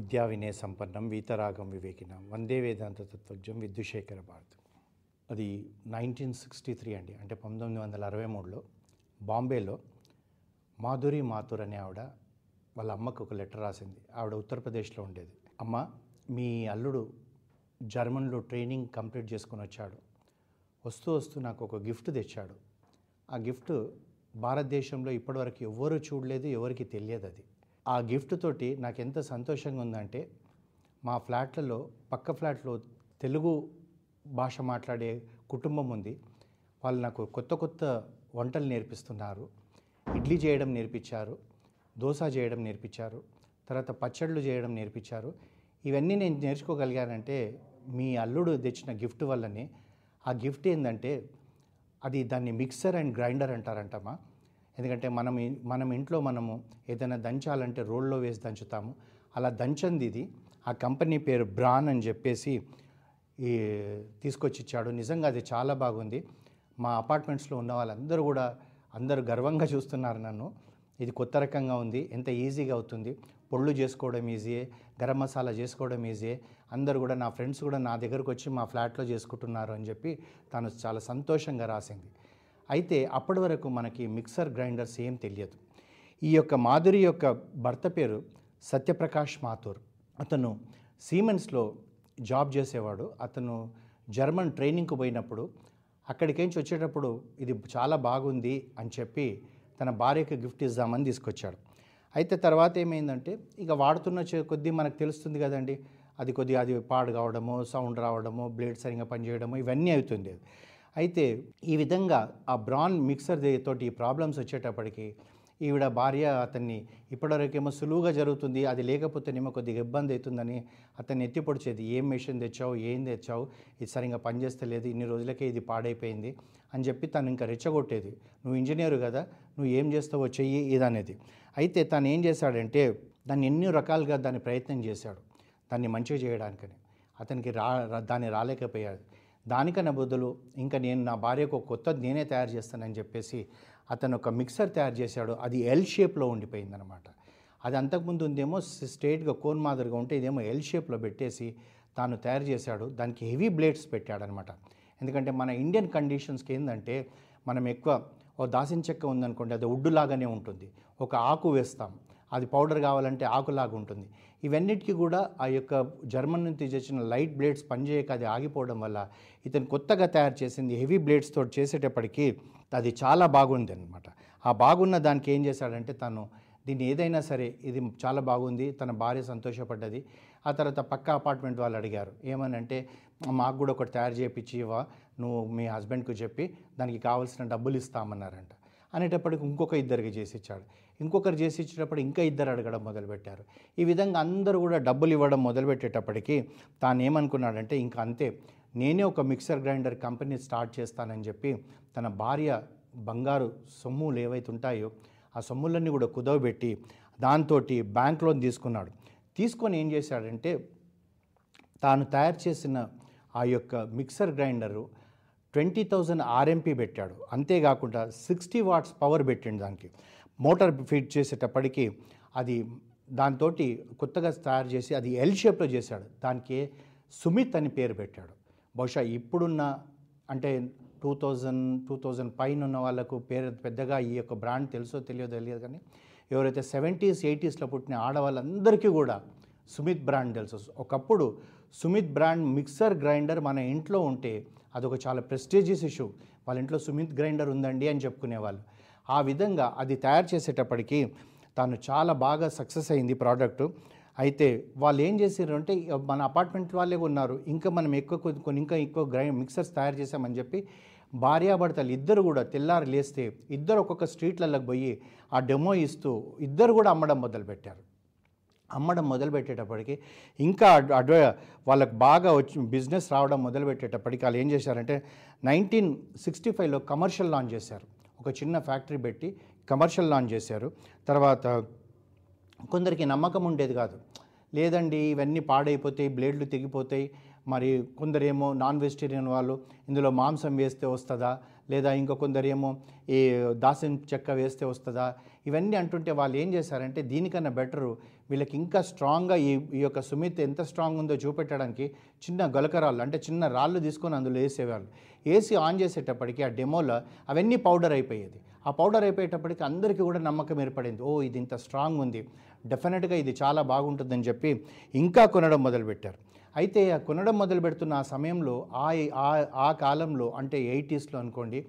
విద్యా వినయ సంపన్నం వీతరాగం వివేకినం. వందే వేదాంత తత్వజ్ఞం విద్యుశేఖర భారత్. అది నైన్టీన్ సిక్స్టీ త్రీ అండి. అంటే పంతొమ్మిది వందల అరవై మూడులో బాంబేలో మాధురి మాథుర్ అనే ఆవిడ వాళ్ళ అమ్మకు ఒక లెటర్ రాసింది. ఆవిడ ఉత్తరప్రదేశ్లో ఉండేది. అమ్మ మీ అల్లుడు జర్మన్లో ట్రైనింగ్ కంప్లీట్ చేసుకుని వచ్చాడు. వస్తూ వస్తూ నాకు ఒక గిఫ్ట్ తెచ్చాడు. ఆ గిఫ్ట్ భారతదేశంలో ఇప్పటివరకు ఎవ్వరూ చూడలేదు ఎవరికి తెలియదు అది. ఆ గిఫ్ట్ తోటి నాకు ఎంత సంతోషంగా ఉందంటే మా ఫ్లాట్లలో పక్క ఫ్లాట్లో తెలుగు భాష మాట్లాడే కుటుంబం ఉంది. వాళ్ళు నాకు కొత్త కొత్త వంటలు నేర్పిస్తున్నారు. ఇడ్లీ చేయడం నేర్పించారు దోశ చేయడం నేర్పించారు తర్వాత పచ్చళ్ళు చేయడం నేర్పించారు. ఇవన్నీ నేను నేర్చుకోగలిగానంటే మీ అల్లుడు తెచ్చిన గిఫ్ట్ వల్లనే. ఆ గిఫ్ట్ ఏంటంటే అది దాన్ని మిక్సర్ అండ్ గ్రైండర్ అంటారంటమ్మా. ఎందుకంటే మనం మనం ఇంట్లో మనము ఏదైనా దంచాలంటే రోల్లో వేసి దంచుతాము. అలా దంచంది ఇది. ఆ కంపెనీ పేరు బ్రాన్ అని చెప్పేసి ఈ తీసుకొచ్చి ఇచ్చాడు నిజంగా అది చాలా బాగుంది. మా అపార్ట్మెంట్స్లో ఉన్న వాళ్ళందరూ కూడా అందరూ గర్వంగా చూస్తున్నారు నన్ను. ఇది కొత్త రకంగా ఉంది. ఎంత ఈజీగా అవుతుంది. పొళ్ళు చేసుకోవడం ఈజీయే గరం మసాలా చేసుకోవడం ఈజీయే అందరూ కూడా నా ఫ్రెండ్స్ కూడా నా దగ్గరకు వచ్చి మా ఫ్లాట్లో చేసుకుంటున్నారు అని చెప్పి తాను చాలా సంతోషంగా రాసింది. అయితే అప్పటి వరకు మనకి మిక్సర్ గ్రైండర్స్ ఏం తెలియదు. ఈ యొక్క మాధురి యొక్క భర్త పేరు సత్యప్రకాష్ మాథూర్. అతను సీమెన్స్లో జాబ్ చేసేవాడు. అతను జర్మన్ ట్రైనింగ్కి పోయినప్పుడు అక్కడికేంచి వచ్చేటప్పుడు ఇది చాలా బాగుంది అని చెప్పి తన భార్యకి గిఫ్ట్ ఇద్దామని తీసుకొచ్చాడు. అయితే తర్వాత ఏమైందంటే ఇక వాడుతున్న కొద్దీ మనకు తెలుస్తుంది కదండి అది కొద్దిగా అది పాడు కావడము సౌండ్ రావడము బ్లేడ్ సరిగా పనిచేయడము ఇవన్నీ అవుతుంది అయితే ఈ విధంగా ఆ బ్రాన్ మిక్సర్ తోటి ప్రాబ్లమ్స్ వచ్చేటప్పటికి ఈవిడ భార్య అతన్ని ఇప్పటివరకేమో సులువుగా జరుగుతుంది అది లేకపోతేనేమో కొద్దిగా ఇబ్బంది అవుతుందని అతన్ని ఎత్తి పొడిచేది ఏం మెషిన్ తెచ్చావు? ఏం తెచ్చావు? ఇది సరిగా పనిచేస్తలేదు ఇన్ని రోజులకే ఇది పాడైపోయింది అని చెప్పి తను ఇంకా రెచ్చగొట్టేది. నువ్వు ఇంజనీరు కదా నువ్వు ఏం చేస్తావో చెయ్యి ఇదనేది. అయితే తను ఏం చేశాడంటే దాన్ని ఎన్ని రకాలుగా దాన్ని ప్రయత్నం చేశాడు దాన్ని మంచిగా చేయడానికని. అతనికి రా- దాన్ని రాలేకపోయాడు. దానికన్నా బదులు ఇంకా నేను నా భార్యకు ఒక కొత్తది నేనే తయారు చేస్తానని చెప్పేసి అతను ఒక మిక్సర్ తయారు చేశాడు. అది ఎల్ షేప్లో ఉండిపోయిందనమాట అది అంతకుముందు ఉందేమో స్ట్రేట్గా కోన్ మాదిరిగా ఉంటే ఇదేమో ఎల్ షేప్లో పెట్టేసి తాను తయారు చేశాడు. దానికి హెవీ బ్లేడ్స్ పెట్టాడనమాట ఎందుకంటే మన ఇండియన్ కండిషన్స్కి ఏంటంటే మనం ఎక్కువ ఓ దాసిన చెక్క ఉందనుకోండి అది ఉడ్డులాగానే ఉంటుంది. ఒక ఆకు వేస్తాం. అది పౌడర్ కావాలంటే ఆకులాగా ఉంటుంది. ఇవన్నిటికీ కూడా ఆ యొక్క జర్మన్ నుంచి తెచ్చిన లైట్ బ్లేడ్స్ పనిచేయక అది ఆగిపోవడం వల్ల ఇతను కొత్తగా తయారు చేసింది హెవీ బ్లేడ్స్తో చేసేటప్పటికీ అది చాలా బాగుంది అనమాట ఆ బాగున్న దానికి ఏం చేశాడంటే తను దీన్ని ఏదైనా సరే ఇది చాలా బాగుంది తన భార్య సంతోషపడ్డది. ఆ తర్వాత పక్క అపార్ట్మెంట్ వాళ్ళు అడిగారు ఏమనంటే మాకు కూడా ఒకటి తయారు చేయించి ఇవ్వ నువ్వు మీ హస్బెండ్కి చెప్పి దానికి కావాల్సిన డబ్బులు ఇస్తామన్నారంట. అనేటప్పటికి ఇంకొక ఇద్దరికి చేసి ఇచ్చాడు. ఇంకొకరు చేసి ఇచ్చేటప్పుడు ఇంకా ఇద్దరు అడగడం మొదలుపెట్టారు. ఈ విధంగా అందరూ కూడా డబ్బులు ఇవ్వడం మొదలుపెట్టేటప్పటికి తాను ఏమనుకున్నాడంటే ఇంకా అంతే నేనే ఒక మిక్సర్ గ్రైండర్ కంపెనీ స్టార్ట్ చేస్తానని చెప్పి తన భార్య బంగారు సొమ్ములు ఏవైతే ఉంటాయో ఆ సొమ్ములన్నీ కూడా కుదవబెట్టి దాంతో బ్యాంక్ లోన్ తీసుకున్నాడు. తీసుకొని ఏం చేశాడంటే తాను తయారు చేసిన ఆ యొక్క mixer grinder twenty thousand RMP పెట్టాడు. అంతేకాకుండా సిక్స్టీ వాట్స్ పవర్ పెట్టిండు దానికి. మోటార్ ఫిట్ చేసేటప్పటికి అది దాంతో కొత్తగా తయారు చేసి అది ఎల్ షేప్లో చేశాడు. దానికి సుమిత్ అని పేరు పెట్టాడు. బహుశా ఇప్పుడున్న అంటే టూ థౌజండ్ టూ థౌజండ్ పైన ఉన్న వాళ్ళకు పేరు పెద్దగా ఈ యొక్క బ్రాండ్ తెలుసో తెలియదో తెలియదు కానీ ఎవరైతే సెవెంటీస్ ఎయిటీస్లో పుట్టిన ఆడవాళ్ళందరికీ కూడా సుమిత్ బ్రాండ్ తెలుసు. ఒకప్పుడు సుమిత్ బ్రాండ్ మిక్సర్ గ్రైండర్ మన ఇంట్లో ఉంటే అదొక చాలా ప్రెస్టీజియస్ ఇష్యూ. వాళ్ళ ఇంట్లో సుమిత్ గ్రైండర్ ఉందండి అని చెప్పుకునేవాళ్ళు. ఆ విధంగా అది తయారు చేసేటప్పటికి తాను చాలా బాగా సక్సెస్ అయింది ప్రోడక్ట్. అయితే వాళ్ళు ఏం చేశారు అంటే మన అపార్ట్మెంట్ వాళ్ళే ఉన్నారు ఇంకా మనం ఎక్కువ కొద్ది- కొన్ని ఇంకా ఎక్కువ గ్రై మిక్సర్స్ తయారు చేసామని చెప్పి భార్యాభర్తలు ఇద్దరు కూడా తెల్లారి లేస్తే ఇద్దరు ఒక్కొక్క స్ట్రీట్లలోకి పోయి ఆ డెమో ఇస్తూ ఇద్దరు కూడా అమ్మడం మొదలుపెట్టారు. అమ్మడం మొదలుపెట్టేటప్పటికి ఇంకా అడ్వ వాళ్ళకి బాగా వచ్చి బిజినెస్ రావడం మొదలుపెట్టేటప్పటికి వాళ్ళు ఏం చేశారంటే నైన్టీన్ సిక్స్టీ ఫైవ్లో కమర్షియల్ లాంచ్ చేశారు. ఒక చిన్న ఫ్యాక్టరీ పెట్టి కమర్షియల్ లాంచ్ చేశారు. తర్వాత కొందరికి నమ్మకం ఉండేది కాదు. లేదండి ఇవన్నీ పాడైపోతాయి బ్లేడ్లు తెగిపోతాయి మరి కొందరేమో నాన్ వెజిటేరియన్ వాళ్ళు ఇందులో మాంసం వేస్తే వస్తుందా? లేదా ఇంకా కొందరేమో ఈ దాసిన చెక్క వేస్తే వస్తుందా? ఇవన్నీ అంటుంటే వాళ్ళు ఏం చేశారంటే దీనికన్నా బెటరు వీళ్ళకి ఇంకా స్ట్రాంగ్గా ఈ ఈ యొక్క సుమిత్ ఎంత స్ట్రాంగ్ ఉందో చూపెట్టడానికి చిన్న గొలకరాళ్ళు అంటే చిన్న రాళ్ళు తీసుకొని అందులో వేసేవాళ్ళు. వేసి ఆన్ చేసేటప్పటికి ఆ డెమోలో అవన్నీ పౌడర్ అయిపోయేది. ఆ పౌడర్ అయిపోయేటప్పటికి అందరికీ కూడా నమ్మకం ఏర్పడింది. ఓ ఇది ఇంత స్ట్రాంగ్ ఉంది. డెఫినెట్గా ఇది చాలా బాగుంటుందని చెప్పి ఇంకా కొనడం మొదలుపెట్టారు. అయితే ఆ కొనడం మొదలు పెడుతున్న ఆ సమయంలో ఆ ఆ- ఆ కాలంలో అంటే ఎయిటీస్లో అనుకోండి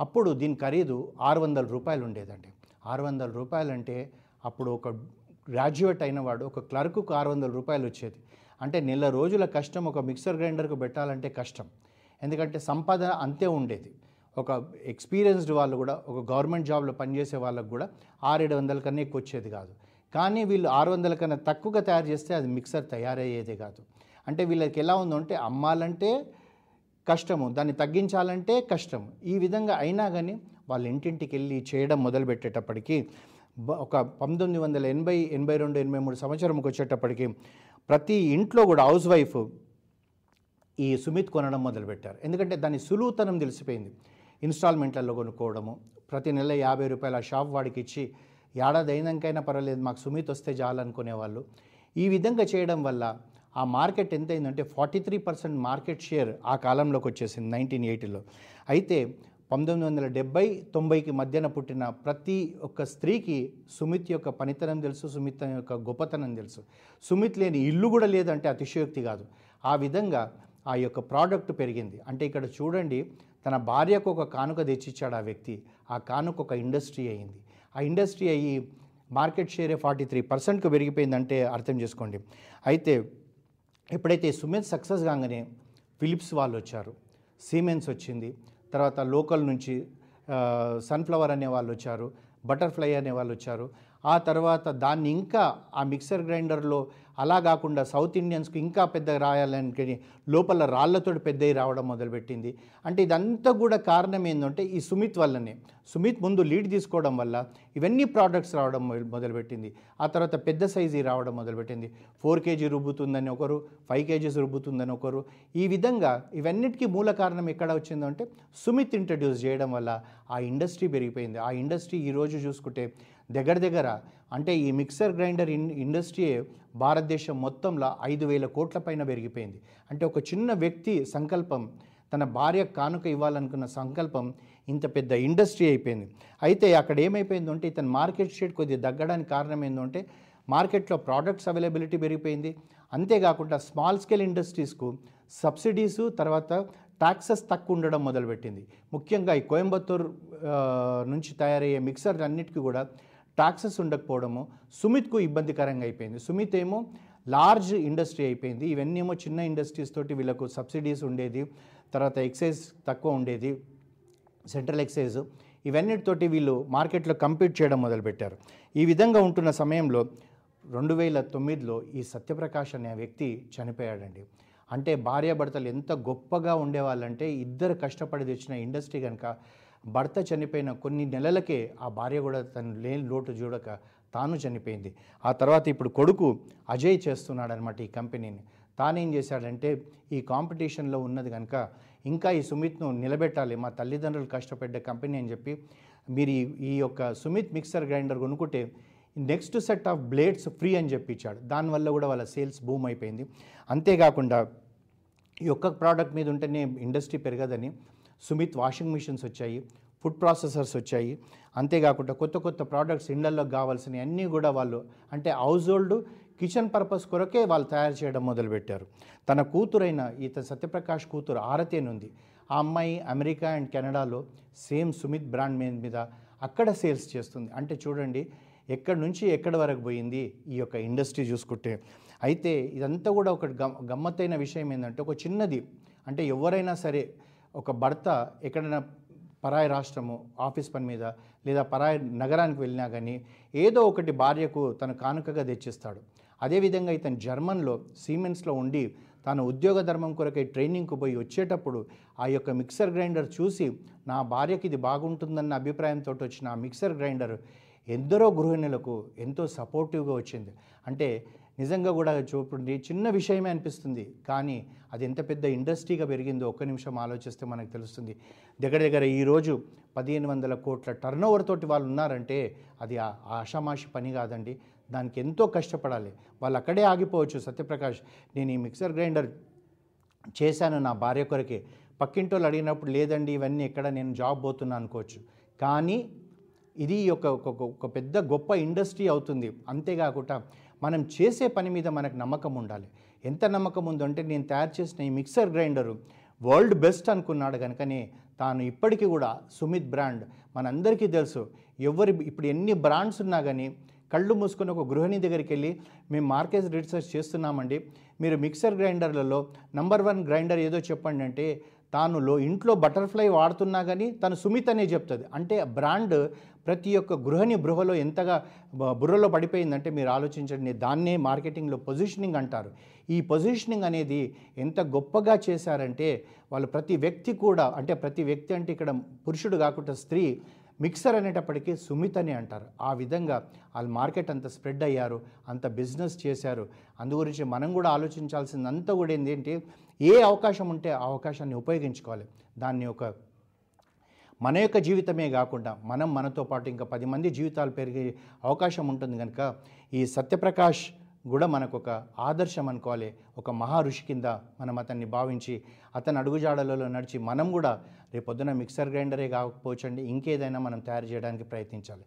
అప్పుడు దీని ఖరీదు ఆరు వందల రూపాయలు ఉండేదండి. ఆరు వందల రూపాయలంటే అప్పుడు ఒక గ్రాడ్యుయేట్ అయినవాడు ఒక క్లర్కుకు ఆరు వందల రూపాయలు వచ్చేది అంటే నెల రోజుల కష్టం ఒక మిక్సర్ గ్రైండర్కు పెట్టాలంటే కష్టం. ఎందుకంటే సంపాదన అంతే ఉండేది. ఒక ఎక్స్పీరియన్స్డ్ వాళ్ళు కూడా ఒక గవర్నమెంట్ జాబ్లో పనిచేసే వాళ్ళకు కూడా ఆరేడు వందల కన్నా ఎక్కువ వచ్చేది కాదు. కానీ వీళ్ళు ఆరు వందల కన్నా తక్కువగా తయారు చేస్తే అది మిక్సర్ తయారయ్యేదే కాదు. అంటే వీళ్ళకి ఎలా ఉందంటే అమ్మాలంటే కష్టము దాన్ని తగ్గించాలంటే కష్టం ఈ విధంగా అయినా కానీ వాళ్ళ ఇంటింటికి వెళ్ళి చేయడం మొదలుపెట్టేటప్పటికీ ఒక పంతొమ్మిది వందల ఎనభై ఎనభై రెండు ఎనభై మూడు సంవత్సరంకి వచ్చేటప్పటికి ప్రతి ఇంట్లో కూడా హౌస్ వైఫ్ ఈ సుమిత్ కొనడం మొదలుపెట్టారు. ఎందుకంటే దాని సులువుతనం తెలిసిపోయింది. ఇన్స్టాల్మెంట్లలో కొనుక్కోవడము ప్రతి నెల యాభై రూపాయల షాప్ వాడికి ఇచ్చి ఏడాది అయినాకైనా పర్వాలేదు మాకు సుమిత్ వస్తే చాలనుకునేవాళ్ళు. ఈ విధంగా చేయడం వల్ల ఆ మార్కెట్ ఎంత అయిందంటే forty three percent market share ఆ కాలంలోకి వచ్చేసింది నైన్టీన్ ఎయిటీలో. అయితే పంతొమ్మిది వందల డెబ్బై తొంభైకి మధ్యన పుట్టిన ప్రతి ఒక్క స్త్రీకి సుమిత్ యొక్క పనితనం తెలుసు సుమిత్ యొక్క గొప్పతనం తెలుసు. సుమిత్ లేని ఇల్లు కూడా లేదంటే అతిశయోక్తి కాదు. ఆ విధంగా ఆ యొక్క ప్రోడక్ట్ పెరిగింది. అంటే ఇక్కడ చూడండి తన భార్యకు ఒక కానుక తెచ్చిచ్చాడు ఆ వ్యక్తి. ఆ కానుక ఒక ఇండస్ట్రీ అయ్యింది ఆ ఇండస్ట్రీ అయ్యి మార్కెట్ షేరే ఫార్టీ త్రీ పర్సెంట్కి పెరిగిపోయిందంటే అర్థం చేసుకోండి. అయితే ఎప్పుడైతే సుమిత్ సక్సెస్ కాగానే ఫిలిప్స్ వాళ్ళు వచ్చారు. సీమెన్స్ వచ్చింది. తర్వాత లోకల్ నుంచి సన్ఫ్లవర్ అనే వాళ్ళు వచ్చారు బటర్ఫ్లై అనే వాళ్ళు వచ్చారు. ఆ తర్వాత దాన్ని ఇంకా ఆ మిక్సర్ గ్రైండర్లో అలా కాకుండా సౌత్ ఇండియన్స్కి ఇంకా పెద్దగా రాయాలని లోపల రాళ్ళతో పెద్దవి రావడం మొదలుపెట్టింది. అంటే ఇదంతా కూడా కారణం ఏంటంటే ఈ సుమిత్ వల్లనే. సుమిత్ ముందు లీడ్ తీసుకోవడం వల్ల ఇవన్నీ ప్రోడక్ట్స్ రావడం మొదలుపెట్టింది. ఆ తర్వాత పెద్ద సైజు రావడం మొదలుపెట్టింది. ఫోర్ కేజీ రుబ్బుతుందని ఒకరు ఫైవ్ కేజీస్ రుబ్బుతుందని ఒకరు. ఈ విధంగా ఇవన్నిటికీ మూల కారణం ఎక్కడ వచ్చిందంటే సుమిత్ ఇంట్రడ్యూస్ చేయడం వల్ల ఆ ఇండస్ట్రీ పెరిగిపోయింది. ఆ ఇండస్ట్రీ ఈరోజు చూసుకుంటే దగ్గర దగ్గర అంటే ఈ మిక్సర్ గ్రైండర్ ఇన్ ఇండస్ట్రీయే భారతదేశం మొత్తంలో ఐదు వేల కోట్ల పైన పెరిగిపోయింది. అంటే ఒక చిన్న వ్యక్తి సంకల్పం తన భార్య కానుక ఇవ్వాలనుకున్న సంకల్పం ఇంత పెద్ద ఇండస్ట్రీ అయిపోయింది. అయితే అక్కడ ఏమైపోయిందంటే ఇతను మార్కెట్ షేర్ కొద్దిగా తగ్గడానికి కారణం ఏంటంటే మార్కెట్లో ప్రోడక్ట్స్ అవైలబిలిటీ పెరిగిపోయింది. అంతేకాకుండా స్మాల్ స్కేల్ ఇండస్ట్రీస్కు సబ్సిడీసు తర్వాత ట్యాక్సెస్ తక్కువ ఉండడం మొదలుపెట్టింది. ముఖ్యంగా ఈ కోయంబత్తూర్ నుంచి తయారయ్యే మిక్సర్ అన్నిటికీ కూడా ట్యాక్సెస్ ఉండకపోవడము సుమిత్కు ఇబ్బందికరంగా అయిపోయింది. సుమిత్ ఏమో లార్జ్ ఇండస్ట్రీ అయిపోయింది. ఇవన్నీ ఏమో చిన్న ఇండస్ట్రీస్ తోటి వీళ్ళకు సబ్సిడీస్ ఉండేది. తర్వాత ఎక్సైజ్ తక్కువ ఉండేది. సెంట్రల్ ఎక్సైజ్ ఇవన్నిటితోటి వీళ్ళు మార్కెట్లో కంపీట్ చేయడం మొదలుపెట్టారు. ఈ విధంగా ఉంటున్న సమయంలో రెండు వేల తొమ్మిదిలో ఈ సత్యప్రకాష్ అనే వ్యక్తి చనిపోయాడండి. అంటే భార్యాభర్తలు ఎంత గొప్పగా ఉండేవాళ్ళంటే ఇద్దరు కష్టపడి తెచ్చిన ఇండస్ట్రీ కనుక భర్త చనిపోయిన కొన్ని నెలలకే ఆ భార్య కూడా తను లేని లోటు చూడక తాను చనిపోయింది. ఆ తర్వాత ఇప్పుడు కొడుకు అజయ్ చేస్తున్నాడనమాట ఈ కంపెనీని. తానేం చేశాడంటే ఈ కాంపిటీషన్లో ఉన్నది కనుక ఇంకా ఈ సుమిత్ను నిలబెట్టాలి మా తల్లిదండ్రులు కష్టపడ్డ కంపెనీ అని చెప్పి మీరు ఈ- ఈ యొక్క సుమిత్ మిక్సర్ గ్రైండర్ కొనుక్కుంటే next set of blades free అని చెప్పి ఇచ్చాడు దానివల్ల కూడా వాళ్ళ సేల్స్ బూమ్ అయిపోయింది. అంతేకాకుండా ఈ ఒక్క ప్రోడక్ట్ మీద ఉంటేనే ఇండస్ట్రీ పెరగదని సుమిత్ వాషింగ్ మిషన్స్ వచ్చాయి ఫుడ్ ప్రాసెసర్స్ వచ్చాయి. అంతేకాకుండా కొత్త కొత్త ప్రోడక్ట్స్ ఇండ్లలో కావాల్సినవి అన్నీ కూడా వాళ్ళు అంటే హౌస్ హోల్డ్ కిచెన్ పర్పస్ కొరకే వాళ్ళు తయారు చేయడం మొదలుపెట్టారు. తన కూతురైన ఈత సత్యప్రకాష్ కూతురు ఆరతి అని ఉంది. ఆ అమ్మాయి అమెరికా అండ్ కెనడాలో సేమ్ సుమిత్ బ్రాండ్ మీద మీద అక్కడ సేల్స్ చేస్తుంది. అంటే చూడండి ఎక్కడి నుంచి ఎక్కడి వరకు పోయింది ఈ యొక్క ఇండస్ట్రీ చూసుకుంటే. అయితే ఇదంతా కూడా ఒక గమ్ గమ్మత్తైన విషయం ఏంటంటే ఒక చిన్నది అంటే ఎవరైనా సరే ఒక భర్త ఎక్కడైనా పరాయి రాష్ట్రము ఆఫీస్ పని మీద లేదా పరాయి నగరానికి వెళ్ళినా కానీ ఏదో ఒకటి భార్యకు తను కానుకగా తెచ్చిస్తాడు. అదేవిధంగా ఇతను జర్మన్లో సీమెన్స్లో ఉండి తాను ఉద్యోగ ధర్మం కొరకై ట్రైనింగ్కు పోయి వచ్చేటప్పుడు ఆ యొక్క మిక్సర్ గ్రైండర్ చూసి నా భార్యకి ఇది బాగుంటుందన్న అభిప్రాయంతో వచ్చిన ఆ మిక్సర్ గ్రైండర్ ఎందరో గృహిణులకు ఎంతో సపోర్టివ్గా వచ్చింది. అంటే నిజంగా కూడా చూపండి చిన్న విషయమే అనిపిస్తుంది. కానీ అది ఎంత పెద్ద ఇండస్ట్రీగా పెరిగిందో ఒక్క నిమిషం ఆలోచిస్తే మనకు తెలుస్తుంది. దగ్గర దగ్గర ఈరోజు పదిహేను వందల కోట్ల టర్న్ ఓవర్ తోటి వాళ్ళు ఉన్నారంటే అది ఆషామాషి పని కాదండి. దానికి ఎంతో కష్టపడాలి. వాళ్ళు అక్కడే ఆగిపోవచ్చు. సత్యప్రకాష్ నేను ఈ మిక్సర్ గ్రైండర్ చేశాను నా భార్య కొరకే. పక్కింటోళ్ళు అడిగినప్పుడు లేదండి ఇవన్నీ ఎక్కడ నేను జాబ్ పోతున్నా అనుకోవచ్చు. కానీ ఇది ఒక ఒక- ఒక పెద్ద గొప్ప ఇండస్ట్రీ అవుతుంది. అంతేకాకుండా మనం చేసే పని మీద మనకు నమ్మకం ఉండాలి. ఎంత నమ్మకం ఉందంటే నేను తయారు చేసిన ఈ మిక్సర్ గ్రైండరు వరల్డ్ బెస్ట్ అనుకున్నాడు కనుకనే తాను ఇప్పటికీ కూడా సుమిత్ బ్రాండ్. మనందరికీ తెలుసు ఎవరి ఇప్పుడు ఎన్ని బ్రాండ్స్ ఉన్నా కానీ కళ్ళు మూసుకొని ఒక గృహిణి దగ్గరికి వెళ్ళి మేము మార్కెట్ రీసెర్చ్ చేస్తున్నామండి. మీరు మిక్సర్ గ్రైండర్లలో నంబర్ వన్ గ్రైండర్ ఏదో చెప్పండి అంటే తాను లో ఇంట్లో బటర్ఫ్లై వాడుతున్నా కానీ తను సుమిత్ అనే చెప్తుంది. అంటే బ్రాండ్ ప్రతి ఒక్క గృహిణి బృహలో ఎంతగా బుర్రలో పడిపోయిందంటే మీరు ఆలోచించండి. దాన్నే మార్కెటింగ్లో పొజిషనింగ్ అంటారు. ఈ పొజిషనింగ్ అనేది ఎంత గొప్పగా చేశారంటే వాళ్ళు ప్రతి వ్యక్తి కూడా అంటే ప్రతి వ్యక్తి అంటే ఇక్కడ పురుషుడు కాకుండా స్త్రీ మిక్సర్ అనేటప్పటికీ సుమిత్ అని అంటారు. ఆ విధంగా వాళ్ళు మార్కెట్ అంత స్ప్రెడ్ అయ్యారు అంత బిజినెస్ చేశారు. అందు గురించి మనం కూడా ఆలోచించాల్సిందంతా కూడా ఏంటంటే ఏ అవకాశం ఉంటే ఆ అవకాశాన్ని ఉపయోగించుకోవాలి. దాన్ని ఒక మన యొక్క జీవితమే కాకుండా మనం మనతో పాటు ఇంకా పది మంది జీవితాలు పెరిగే అవకాశం ఉంటుంది కనుక ఈ సత్యప్రకాష్ కూడా మనకు ఒక ఆదర్శం అనుకోవాలి. ఒక మహా ఋషి కింద మనం అతన్ని భావించి అతని అడుగుజాడలలో నడిచి మనం కూడా రేపొద్దున మిక్సర్ గ్రైండరే కాకపోవచ్చండి. ఇంకేదైనా మనం తయారు చేయడానికి ప్రయత్నించాలి.